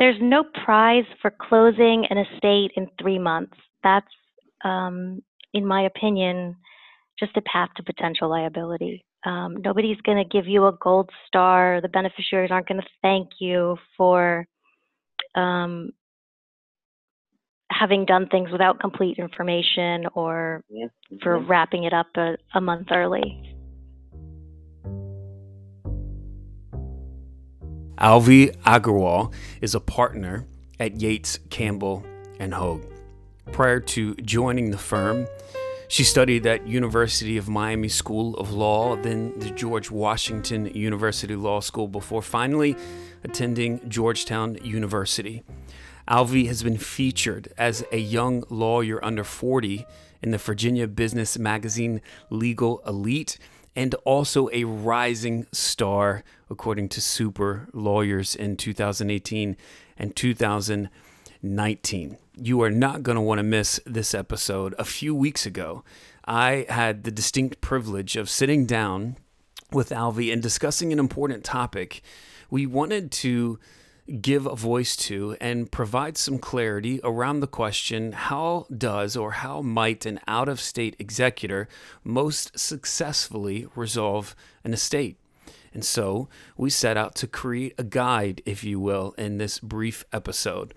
there's no prize for closing an estate in three months. That's, um, in my opinion, just a path to potential liability. Um, nobody's going to give you a gold star. The beneficiaries aren't going to thank you for um, having done things without complete information or for Mhm. wrapping it up a, a month early. Alvi Aggarwal is a partner at Yates, Campbell, and Hoeg. Prior to joining the firm, she studied at University of Miami School of Law, then the George Washington University Law School before finally attending Georgetown University. Alvi has been featured as a young lawyer under 40 in the Virginia Business Magazine Legal Elite and also a rising star, according to Super Lawyers in 2018 and 2019. You are not going to want to miss this episode. A few weeks ago, I had the distinct privilege of sitting down with Alvi and discussing an important topic. We wanted to give a voice to and provide some clarity around the question how does or how might an out of state executor most successfully resolve an estate? And so we set out to create a guide, if you will, in this brief episode.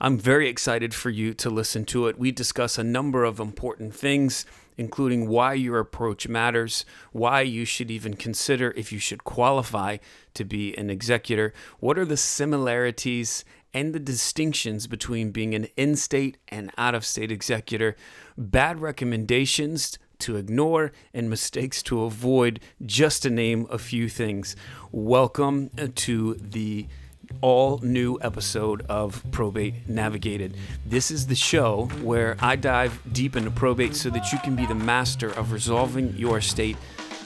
I'm very excited for you to listen to it. We discuss a number of important things, including why your approach matters, why you should even consider if you should qualify to be an executor, what are the similarities and the distinctions between being an in state and out of state executor, bad recommendations to ignore and mistakes to avoid, just to name a few things. Welcome uh, to the all new episode of Probate Navigated. This is the show where I dive deep into probate so that you can be the master of resolving your estate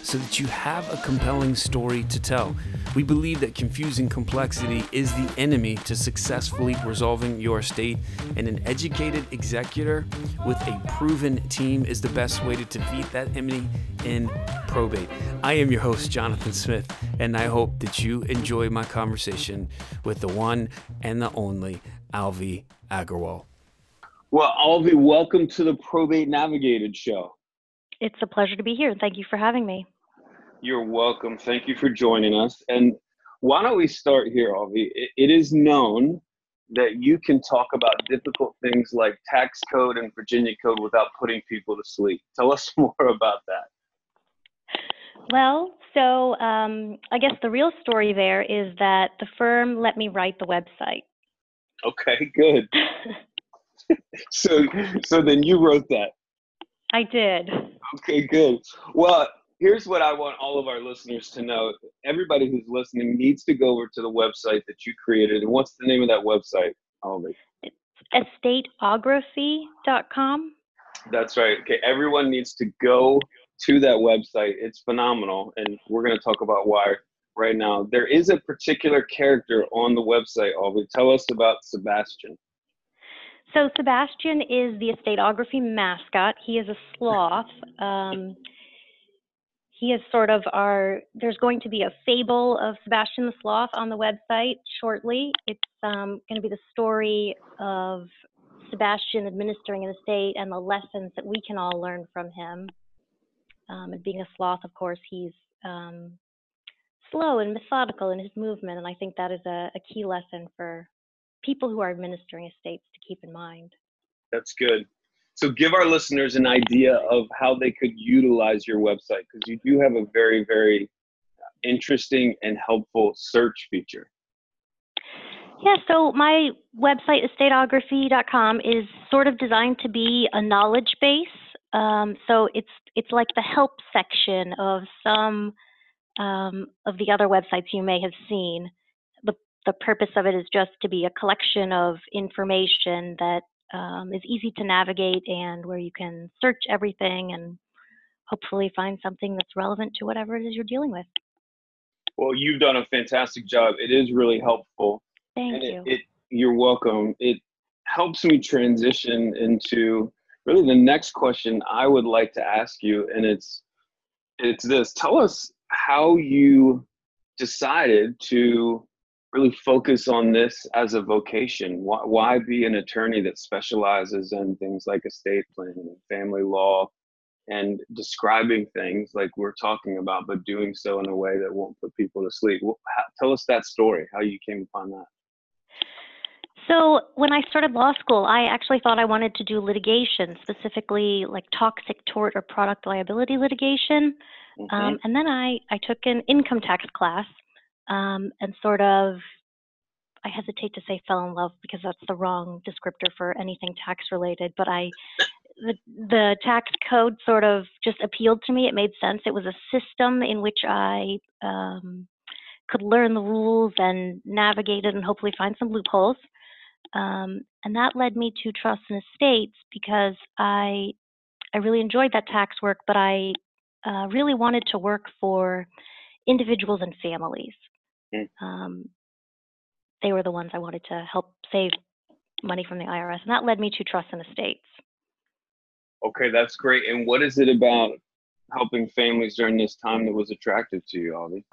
so that you have a compelling story to tell. We believe that confusing complexity is the enemy to successfully resolving your estate, and an educated executor with a proven team is the best way to defeat that enemy in probate. I am your host, Jonathan Smith, and I hope that you enjoy my conversation with the one and the only Alvi Aggarwal. Well, Alvi, welcome to the Probate Navigated show. It's a pleasure to be here. Thank you for having me. You're welcome. Thank you for joining us. And why don't we start here, Alvi? It, it is known that you can talk about difficult things like tax code and Virginia code without putting people to sleep. Tell us more about that. Well, so um, I guess the real story there is that the firm let me write the website. Okay, good. So, so then you wrote that. I did. Okay, good. Well, here's what I want all of our listeners to know. Everybody who's listening needs to go over to the website that you created. And what's the name of that website, Alvi? Estateography.com. That's right. Okay, everyone needs to go to that website. It's phenomenal, and we're going to talk about why right now. There is a particular character on the website. Alvi, tell us about Sebastian. So Sebastian is the estateography mascot. He is a sloth. Um, he is sort of our. There's going to be a fable of Sebastian the sloth on the website shortly. It's um, going to be the story of Sebastian administering an estate and the lessons that we can all learn from him. Um, and being a sloth, of course, he's um, slow and methodical in his movement, and I think that is a, a key lesson for people who are administering estates to keep in mind. That's good. So, give our listeners an idea of how they could utilize your website because you do have a very, very interesting and helpful search feature. Yeah, so my website, estateography.com, is sort of designed to be a knowledge base. Um, so it's it's like the help section of some um, of the other websites you may have seen. The purpose of it is just to be a collection of information that um, is easy to navigate and where you can search everything and hopefully find something that's relevant to whatever it is you're dealing with. Well, you've done a fantastic job. It is really helpful. Thank and you. It, it, you're welcome. It helps me transition into really the next question I would like to ask you, and it's it's this: Tell us how you decided to really focus on this as a vocation? Why, why be an attorney that specializes in things like estate planning and family law and describing things like we're talking about, but doing so in a way that won't put people to sleep? Well, how, tell us that story, how you came upon that. So, when I started law school, I actually thought I wanted to do litigation, specifically like toxic tort or product liability litigation. Mm-hmm. Um, and then I, I took an income tax class um, and sort of, I hesitate to say fell in love because that's the wrong descriptor for anything tax related, but I, the, the tax code sort of just appealed to me. It made sense. It was a system in which I um, could learn the rules and navigate it and hopefully find some loopholes. Um, and that led me to trust and estates because I I really enjoyed that tax work, but I uh, really wanted to work for individuals and families. Mm. Um, they were the ones I wanted to help save money from the IRS, and that led me to trust and estates. Okay, that's great. And what is it about helping families during this time that was attractive to you, Avi?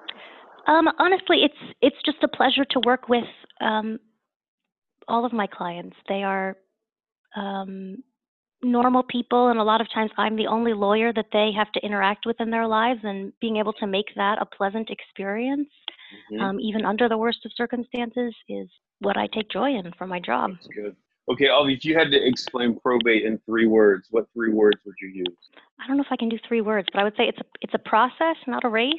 Um, honestly, it's it's just a pleasure to work with um, all of my clients. They are um, normal people, and a lot of times I'm the only lawyer that they have to interact with in their lives, and being able to make that a pleasant experience, mm-hmm. um, even under the worst of circumstances, is what I take joy in for my job. That's good. Okay, Avi, if you had to explain probate in three words, what three words would you use? I don't know if I can do three words, but I would say it's a it's a process, not a race.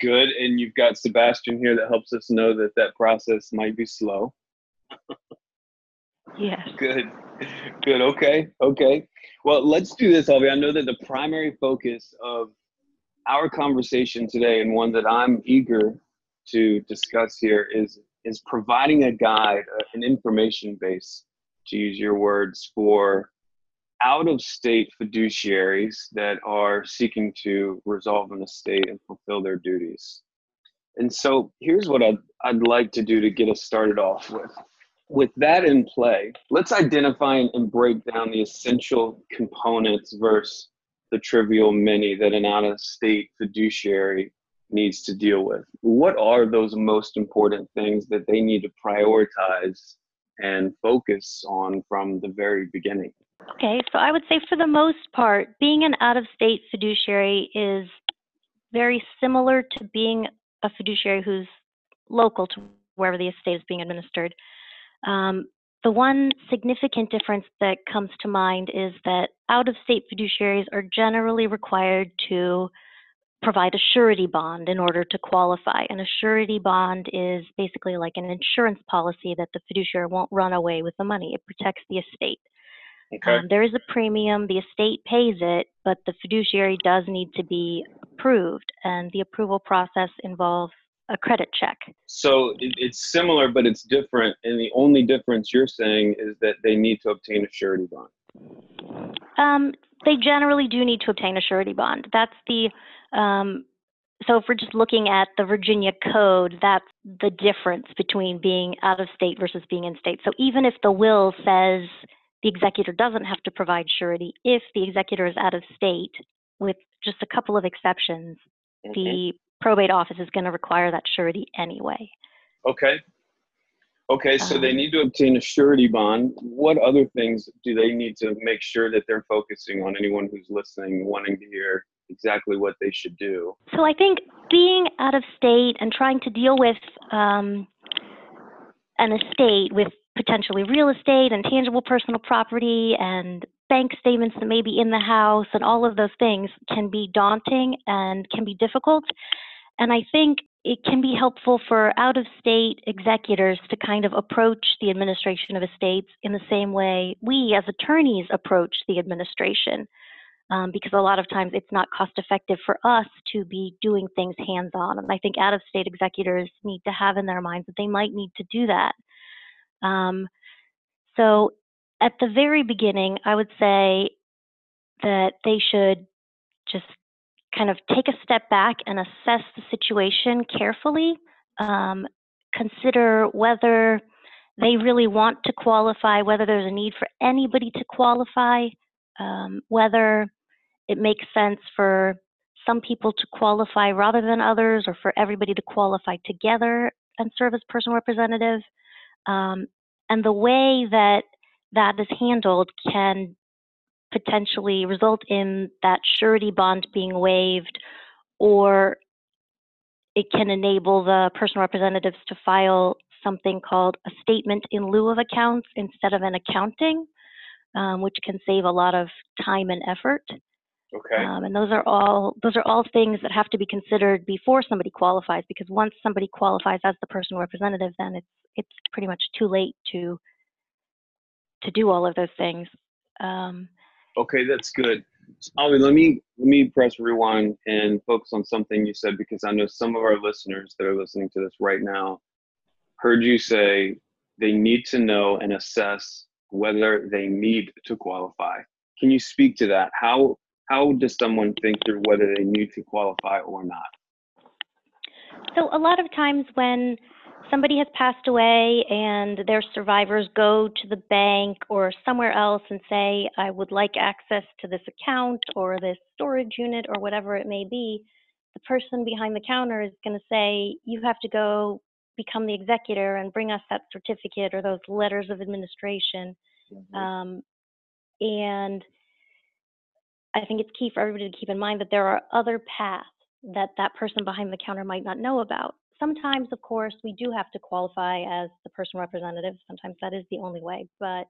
Good, and you've got Sebastian here that helps us know that that process might be slow. yes. Good. Good. Okay. Okay. Well, let's do this, Avi. I know that the primary focus of our conversation today, and one that I'm eager to discuss here, is is providing a guide, uh, an information base, to use your words, for out of state fiduciaries that are seeking to resolve an estate and fulfill their duties. And so here's what I'd, I'd like to do to get us started off with. With that in play, let's identify and break down the essential components versus the trivial many that an out of state fiduciary needs to deal with. What are those most important things that they need to prioritize and focus on from the very beginning? Okay, so I would say for the most part, being an out of state fiduciary is very similar to being a fiduciary who's local to wherever the estate is being administered. Um, the one significant difference that comes to mind is that out of state fiduciaries are generally required to provide a surety bond in order to qualify. And a surety bond is basically like an insurance policy that the fiduciary won't run away with the money, it protects the estate. Okay. Um, there is a premium, the estate pays it, but the fiduciary does need to be approved, and the approval process involves a credit check. So it's similar, but it's different. And the only difference you're saying is that they need to obtain a surety bond. Um, they generally do need to obtain a surety bond. That's the um, so if we're just looking at the Virginia code, that's the difference between being out of state versus being in state. So even if the will says the executor doesn't have to provide surety, if the executor is out of state, with just a couple of exceptions, okay. the probate office is going to require that surety anyway. Okay. Okay, so um, they need to obtain a surety bond. What other things do they need to make sure that they're focusing on? Anyone who's listening, wanting to hear exactly what they should do. So I think being out of state and trying to deal with um, an estate with potentially real estate and tangible personal property and bank statements that may be in the house and all of those things can be daunting and can be difficult. And I think it can be helpful for out of state executors to kind of approach the administration of estates in the same way we as attorneys approach the administration. Um, because a lot of times it's not cost effective for us to be doing things hands on. And I think out of state executors need to have in their minds that they might need to do that. Um, so at the very beginning, I would say that they should just kind of take a step back and assess the situation carefully, um, consider whether they really want to qualify, whether there's a need for anybody to qualify, um, whether it makes sense for some people to qualify rather than others, or for everybody to qualify together. and serve as personal representative. Um, and the way that that is handled can potentially result in that surety bond being waived, or it can enable the personal representatives to file something called a statement in lieu of accounts instead of an accounting, um, which can save a lot of time and effort. Okay. Um, and those are all those are all things that have to be considered before somebody qualifies. Because once somebody qualifies as the personal representative, then it's it's pretty much too late to to do all of those things. Um, Okay, that's good. Avi, let me let me press rewind and focus on something you said because I know some of our listeners that are listening to this right now heard you say they need to know and assess whether they need to qualify. Can you speak to that? How how does someone think through whether they need to qualify or not? So a lot of times when somebody has passed away and their survivors go to the bank or somewhere else and say, I would like access to this account or this storage unit or whatever it may be, the person behind the counter is going to say, you have to go become the executor and bring us that certificate or those letters of administration. Um, and I think it's key for everybody to keep in mind that there are other paths that that person behind the counter might not know about. Sometimes, of course, we do have to qualify as the person representative. Sometimes that is the only way, but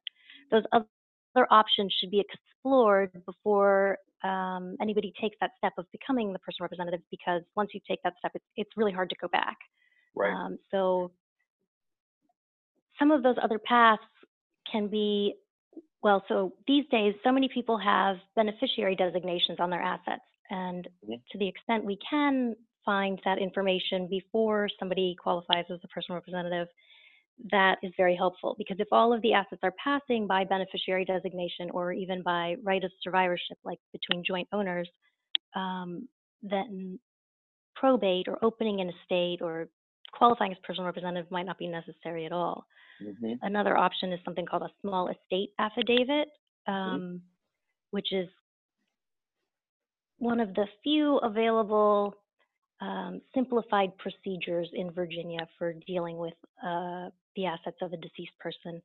those other options should be explored before um, anybody takes that step of becoming the person representative because once you take that step, it's, it's really hard to go back. Right. Um, so some of those other paths can be, well, so these days, so many people have beneficiary designations on their assets. And Mhm. to the extent we can find that information before somebody qualifies as a personal representative, that is very helpful because if all of the assets are passing by beneficiary designation or even by right of survivorship, like between joint owners, um, then probate or opening an estate or qualifying as personal representative might not be necessary at all. hmm Another option is something called a small estate affidavit, um, which is one of the few available um, simplified procedures in Virginia for dealing with uh, the assets of a deceased person.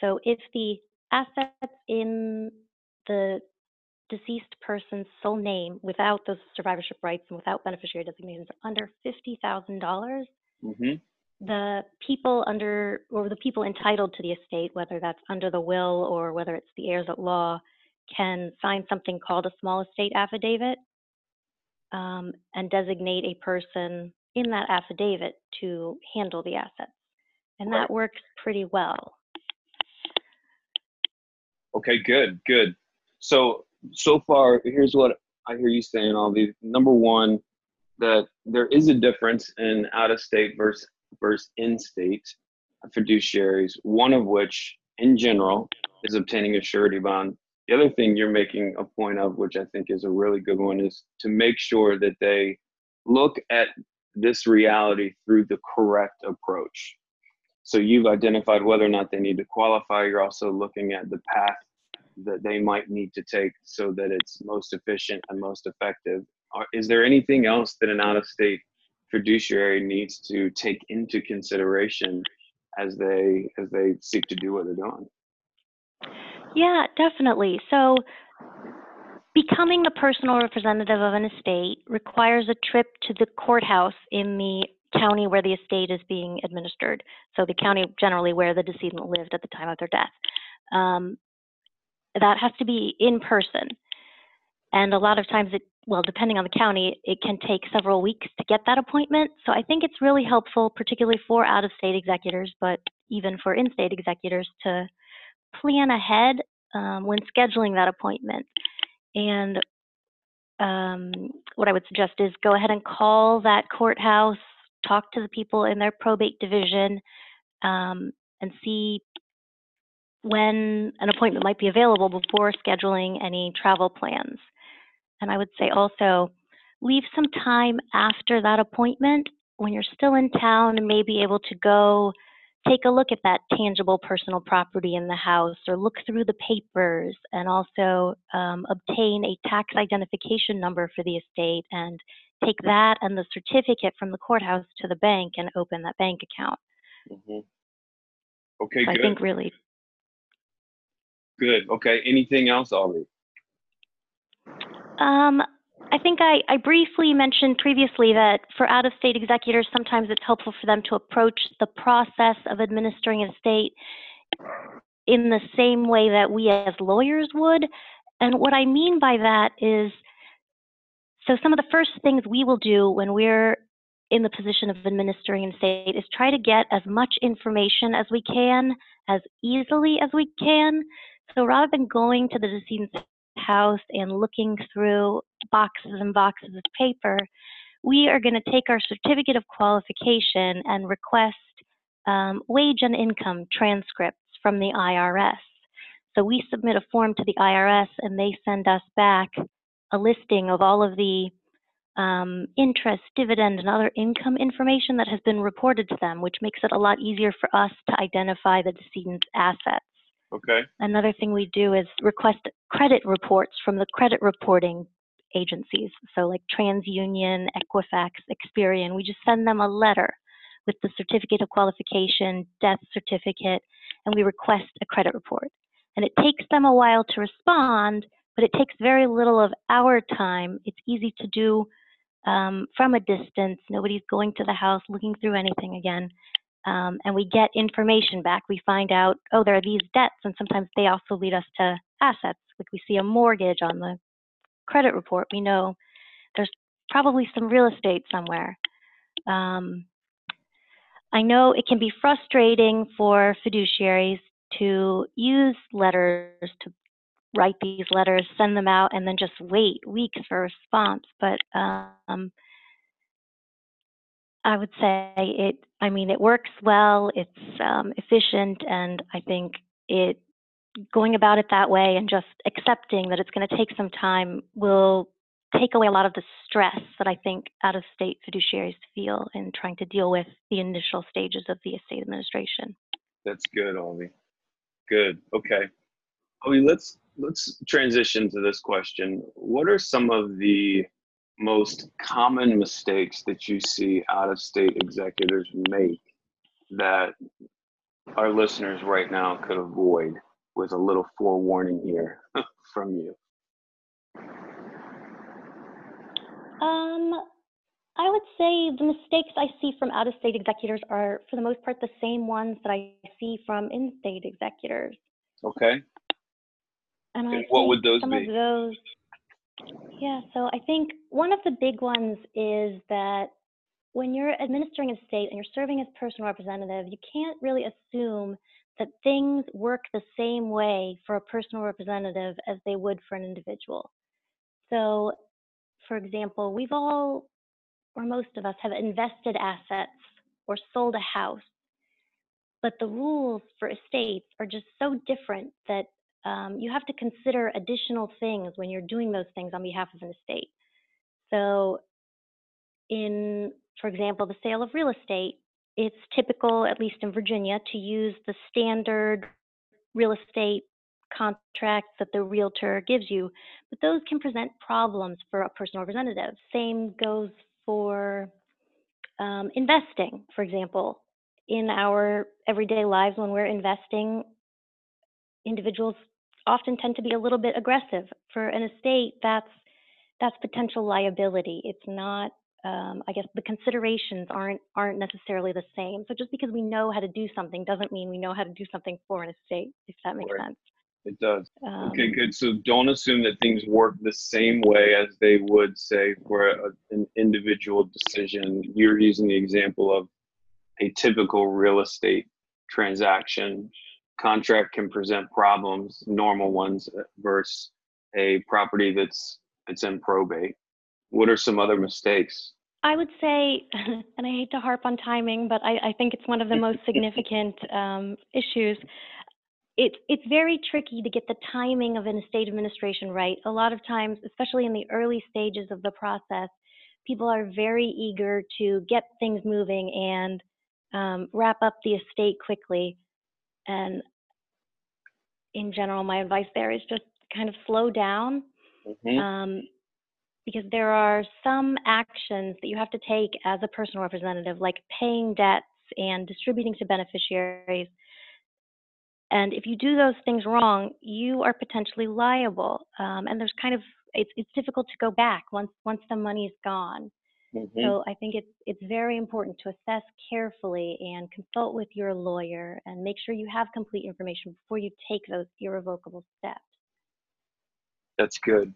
So if the assets in the deceased person's sole name without those survivorship rights and without beneficiary designations are under $50,000, hmm the people under or the people entitled to the estate, whether that's under the will or whether it's the heirs at law, can sign something called a small estate affidavit um, and designate a person in that affidavit to handle the assets. And that works pretty well. Okay, good, good. So so far, here's what I hear you saying. All these. Number one, that there is a difference in out of state versus versus in state fiduciaries. One of which, in general, is obtaining a surety bond. The other thing you're making a point of, which I think is a really good one, is to make sure that they look at this reality through the correct approach. So you've identified whether or not they need to qualify. You're also looking at the path that they might need to take so that it's most efficient and most effective. Is there anything else that an out-of-state fiduciary needs to take into consideration as they as they seek to do what they're doing? Yeah, definitely. So, becoming the personal representative of an estate requires a trip to the courthouse in the county where the estate is being administered. So, the county generally where the decedent lived at the time of their death. Um, that has to be in person. And a lot of times, it, well, depending on the county, it can take several weeks to get that appointment. So, I think it's really helpful, particularly for out of state executors, but even for in state executors, to plan ahead um, when scheduling that appointment. And um, what I would suggest is go ahead and call that courthouse, talk to the people in their probate division, um, and see when an appointment might be available before scheduling any travel plans. And I would say also leave some time after that appointment when you're still in town and may be able to go take a look at that tangible personal property in the house or look through the papers and also um, obtain a tax identification number for the estate and take that and the certificate from the courthouse to the bank and open that bank account. Mhm. Okay, So I think really, Good. Okay. Anything else, Alvi? um, I think I, I briefly mentioned previously that for out-of-state executors, sometimes it's helpful for them to approach the process of administering an estate in the same way that we as lawyers would. And what I mean by that is, so some of the first things we will do when we're in the position of administering an estate is try to get as much information as we can, as easily as we can. So rather than going to the decedent's house and looking through boxes and boxes of paper, we are going to take our certificate of qualification and request um, wage and income transcripts from the IRS. So we submit a form to the IRS and they send us back a listing of all of the um, interest, dividend, and other income information that has been reported to them, which makes it a lot easier for us to identify the decedent's assets. Okay. Another thing we do is request credit reports from the credit reporting agencies. So like TransUnion, Equifax, Experian, we just send them a letter with the certificate of qualification, death certificate, and we request a credit report. And it takes them a while to respond, but it takes very little of our time. It's easy to do um, from a distance. Nobody's going to the house looking through anything again. Um, and we get information back. We find out, oh, there are these debts, and sometimes they also lead us to assets. Like we see a mortgage on the credit report, we know there's probably some real estate somewhere. Um, I know it can be frustrating for fiduciaries to use letters, to write these letters, send them out, and then just wait weeks for a response. But um, I would say it, I mean, it works well, it's um, efficient, and I think it, going about it that way and just accepting that it's going to take some time will take away a lot of the stress that I think out of state fiduciaries feel in trying to deal with the initial stages of the estate administration. That's good, Alvi. Good. Okay. Alvi, let's let's transition to this question. What are some of the most common mistakes that you see out of state executors make that our listeners right now could avoid with a little forewarning here from you? Um, I would say the mistakes I see from out of state executors are, for the most part, the same ones that I see from in state executors. Okay. And And what would those some be? of those, yeah, so I think one of the big ones is that when you're administering a state and you're serving as personal representative, you can't really assume that things work the same way for a personal representative as they would for an individual. So, for example, we've all, or most of us, have invested assets or sold a house, but the rules for estates are just so different that um, you have to consider additional things when you're doing those things on behalf of an estate. So, in, for example, the sale of real estate, it's typical, at least in Virginia, to use the standard real estate contracts that the realtor gives you, but those can present problems for a personal representative. Same goes for um, investing, for example. In our everyday lives, when we're investing, individuals often tend to be a little bit aggressive. For an estate, that's that's potential liability. It's not. Um, I guess the considerations aren't aren't necessarily the same. So just because we know how to do something doesn't mean we know how to do something for an estate. If that makes Right. sense. It does. Um, Okay, good. So don't assume that things work the same way as they would say for a, an individual decision. You're using the example of a typical real estate transaction. Contract can present problems, normal ones, uh, versus a property that's that's in probate. What are some other mistakes? I would say, and I hate to harp on timing, but I, I think it's one of the most significant um, issues. It, it's very tricky to get the timing of an estate administration right. A lot of times, especially in the early stages of the process, people are very eager to get things moving and um, wrap up the estate quickly. And in general, my advice there is just kind of slow down Mhm. um, because there are some actions that you have to take as a personal representative, like paying debts and distributing to beneficiaries. And if you do those things wrong, you are potentially liable. Um, and there's kind of it's it's difficult to go back once once the money's gone. Mhm. So I think it's it's very important to assess carefully and consult with your lawyer and make sure you have complete information before you take those irrevocable steps. That's good.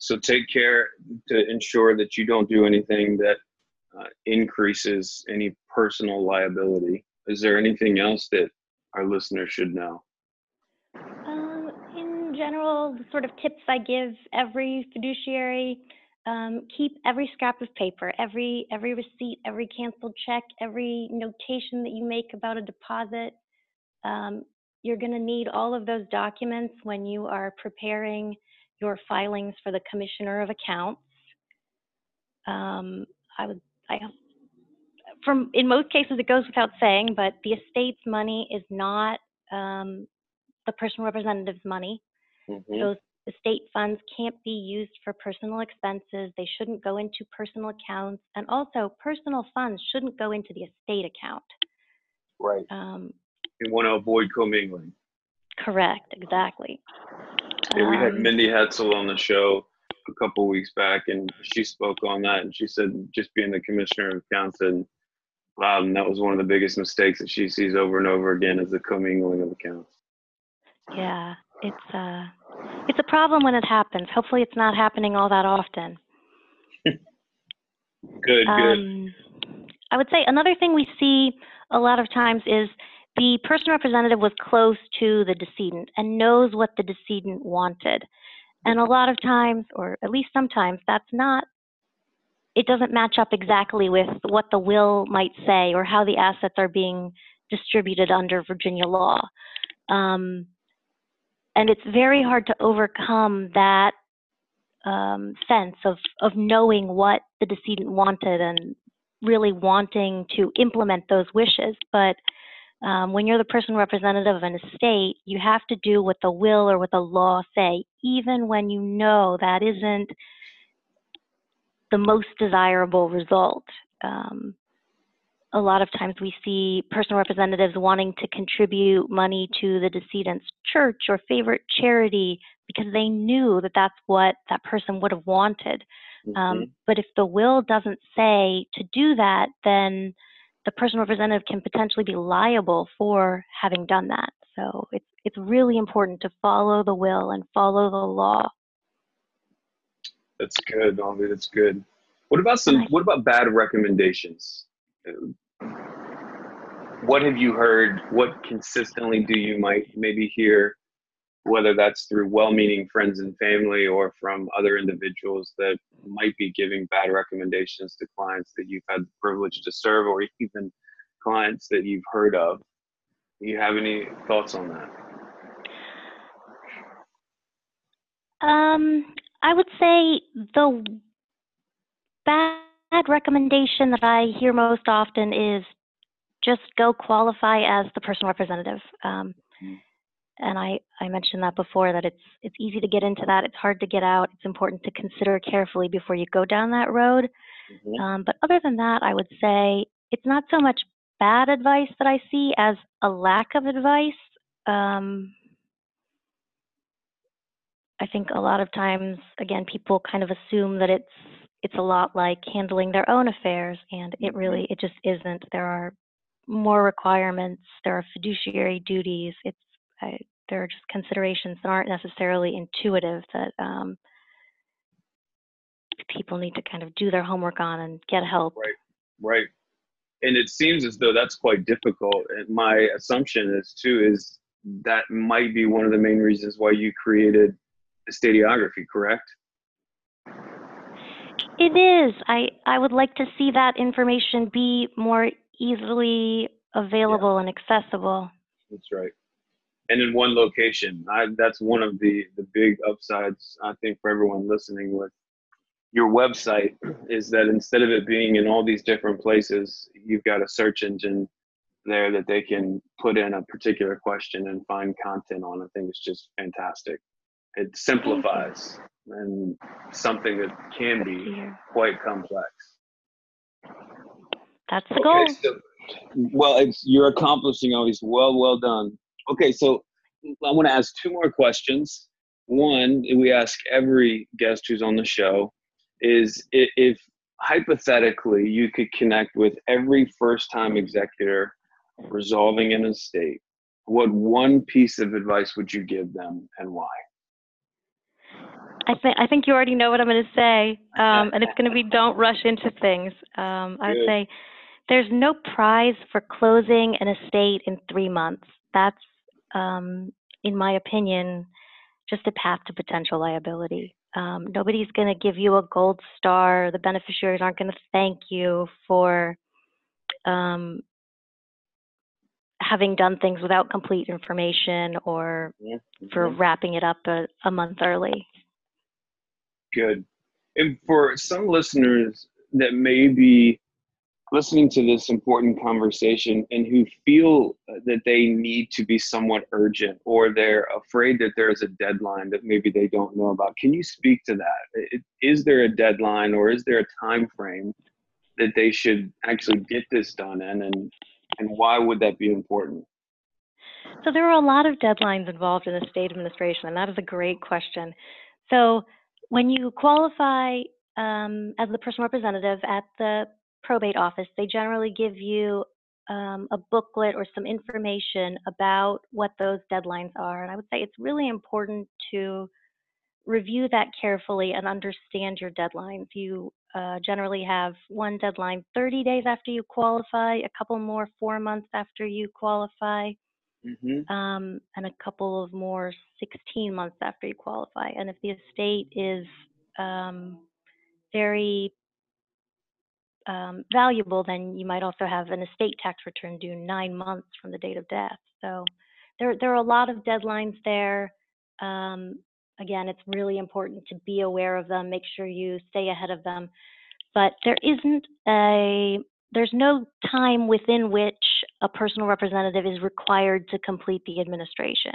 So take care to ensure that you don't do anything that uh, increases any personal liability. Is there anything else that our listeners should know? Um, in general, the sort of tips I give every fiduciary, um, keep every scrap of paper, every every receipt, every canceled check, every notation that you make about a deposit. Um, you're going to need all of those documents when you are preparing your filings for the Commissioner of Accounts. Um, I would, I, from in most cases it goes without saying, but the estate's money is not um, the personal representative's money. Mhm. Those estate funds can't be used for personal expenses. They shouldn't go into personal accounts, and also personal funds shouldn't go into the estate account. Right. Um, You want to avoid commingling. correct, exactly. Yeah, we had Um, Mindy Hetzel on the show a couple weeks back, and she spoke on that. And she said, just being the commissioner of accounts, and wow, that was one of the biggest mistakes that she sees over and over again is the commingling of accounts. Yeah, it's uh, it's a problem when it happens. Hopefully, it's not happening all that often. Good, good. Um, I would say another thing we see a lot of times is the person representative was close to the decedent and knows what the decedent wanted. And a lot of times, or at least sometimes, that's not, it doesn't match up exactly with what the will might say or how the assets are being distributed under Virginia law. Um, and it's very hard to overcome that um, sense of, of knowing what the decedent wanted and really wanting to implement those wishes. But um, when you're the person representative of an estate, you have to do what the will or what the law say, even when you know that isn't the most desirable result. Um, a lot of times we see personal representatives wanting to contribute money to the decedent's church or favorite charity because they knew that that's what that person would have wanted. Mhm. Um, but if the will doesn't say to do that, then the person representative can potentially be liable for having done that. So it's it's really important to follow the will and follow the law. That's good. That's good. What about some? What about bad recommendations? What have you heard? What consistently do you might maybe hear, whether that's through well-meaning friends and family or from other individuals that might be giving bad recommendations to clients that you've had the privilege to serve, or even clients that you've heard of? Do you have any thoughts on that? Um, I would say the bad recommendation that I hear most often is just go qualify as the personal representative. Um, Mm. And I, I mentioned that before that it's it's easy to get into that. It's hard to get out. It's important to consider carefully before you go down that road. Mhm. Um, but other than that, I would say it's not so much bad advice that I see as a lack of advice. Um, I think a lot of times, again, people kind of assume that it's it's a lot like handling their own affairs, and it Mhm. really it just isn't. There are more requirements. There are fiduciary duties. It's I, there are just considerations that aren't necessarily intuitive that um, people need to kind of do their homework on and get help. Right. Right. And it seems as though that's quite difficult. And my assumption is too is that might be one of the main reasons why you created the Estateography, correct? It is. I, I would like to see that information be more easily available and accessible. That's right. And in one location. I, that's one of the, the big upsides, I think, for everyone listening with your website is that instead of it being in all these different places, you've got a search engine there that they can put in a particular question and find content on. I think it's just fantastic. It simplifies and something that can be quite complex. That's the goal. Okay, so, well, it's, you're accomplishing all these. Well, well done. Okay, so I want to ask two more questions. One, we ask every guest who's on the show is if hypothetically you could connect with every first time executor resolving an estate, what one piece of advice would you give them and why? I think I think you already know what I'm going to say, um, and it's going to be don't rush into things. Um, I would say there's no prize for closing an estate in three months. That's, um, in my opinion, just a path to potential liability. Um, nobody's going to give you a gold star. The beneficiaries aren't going to thank you for um, having done things without complete information or mm-hmm. for wrapping it up a, a month early. Good. And for some listeners that may be listening to this important conversation and who feel that they need to be somewhat urgent or they're afraid that there's a deadline that maybe they don't know about. Can you speak to that? Is there a deadline or is there a time frame that they should actually get this done in and and why would that be important? So there are a lot of deadlines involved in the state administration and that is a great question. So when you qualify um, as the personal representative at the probate office, they generally give you um, a booklet or some information about what those deadlines are. And I would say it's really important to review that carefully and understand your deadlines. You uh, generally have one deadline 30 days after you qualify, a couple more four months after you qualify, mm-hmm. um, and a couple of more 16 months after you qualify. And if the estate is um, very um, valuable, then you might also have an estate tax return due nine months from the date of death. So there, there are a lot of deadlines there. Um, again, it's really important to be aware of them, make sure you stay ahead of them. But there isn't a, there's no time within which a personal representative is required to complete the administration.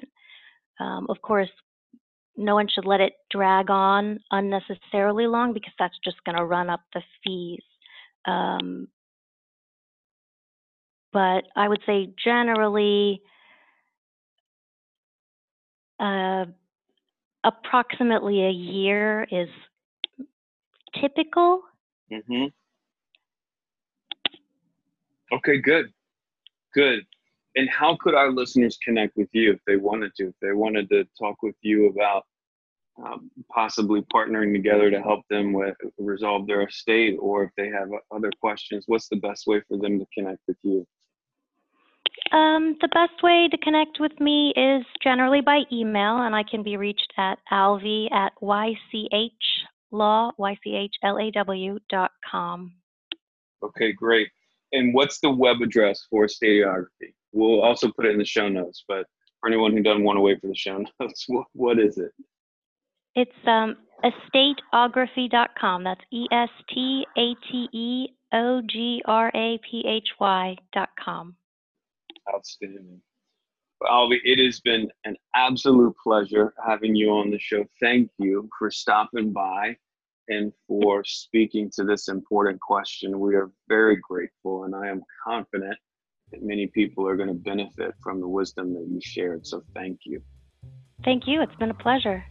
Um, of course, no one should let it drag on unnecessarily long because that's just going to run up the fees. Um, but I would say generally, uh, approximately a year is typical. Mm-hmm. Okay, good, good. And how could our listeners connect with you if they wanted to? If they wanted to talk with you about um, possibly partnering together to help them with resolve their estate or if they have other questions what's the best way for them to connect with you? Um, the best way to connect with me is generally by email and i can be reached at alvi at y-c-h-l-a-w dot com. Okay great. And what's the web address for Estateography we'll also put it in the show notes but for anyone who doesn't want to wait for the show notes what, what is it it's um, estateography.com. That's E S T A T E O G R A P H Y.com. Outstanding. Well, Alvi, it has been an absolute pleasure having you on the show. Thank you for stopping by and for speaking to this important question. We are very grateful, and I am confident that many people are going to benefit from the wisdom that you shared. So, thank you. Thank you. It's been a pleasure.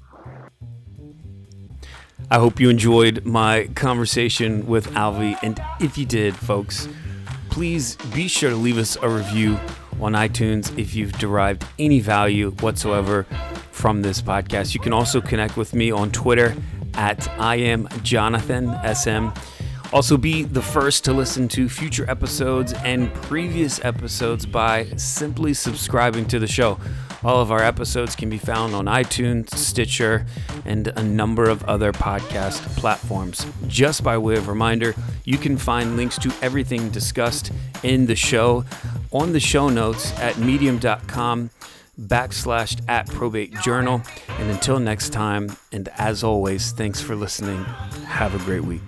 I hope you enjoyed my conversation with Alvi. And if you did, folks, please be sure to leave us a review on iTunes if you've derived any value whatsoever from this podcast. You can also connect with me on Twitter at I am Jonathan SM. Also, be the first to listen to future episodes and previous episodes by simply subscribing to the show. All of our episodes can be found on iTunes, Stitcher, and a number of other podcast platforms. Just by way of reminder, you can find links to everything discussed in the show on the show notes at medium.com backslash at probate journal. And until next time, and as always, thanks for listening. Have a great week.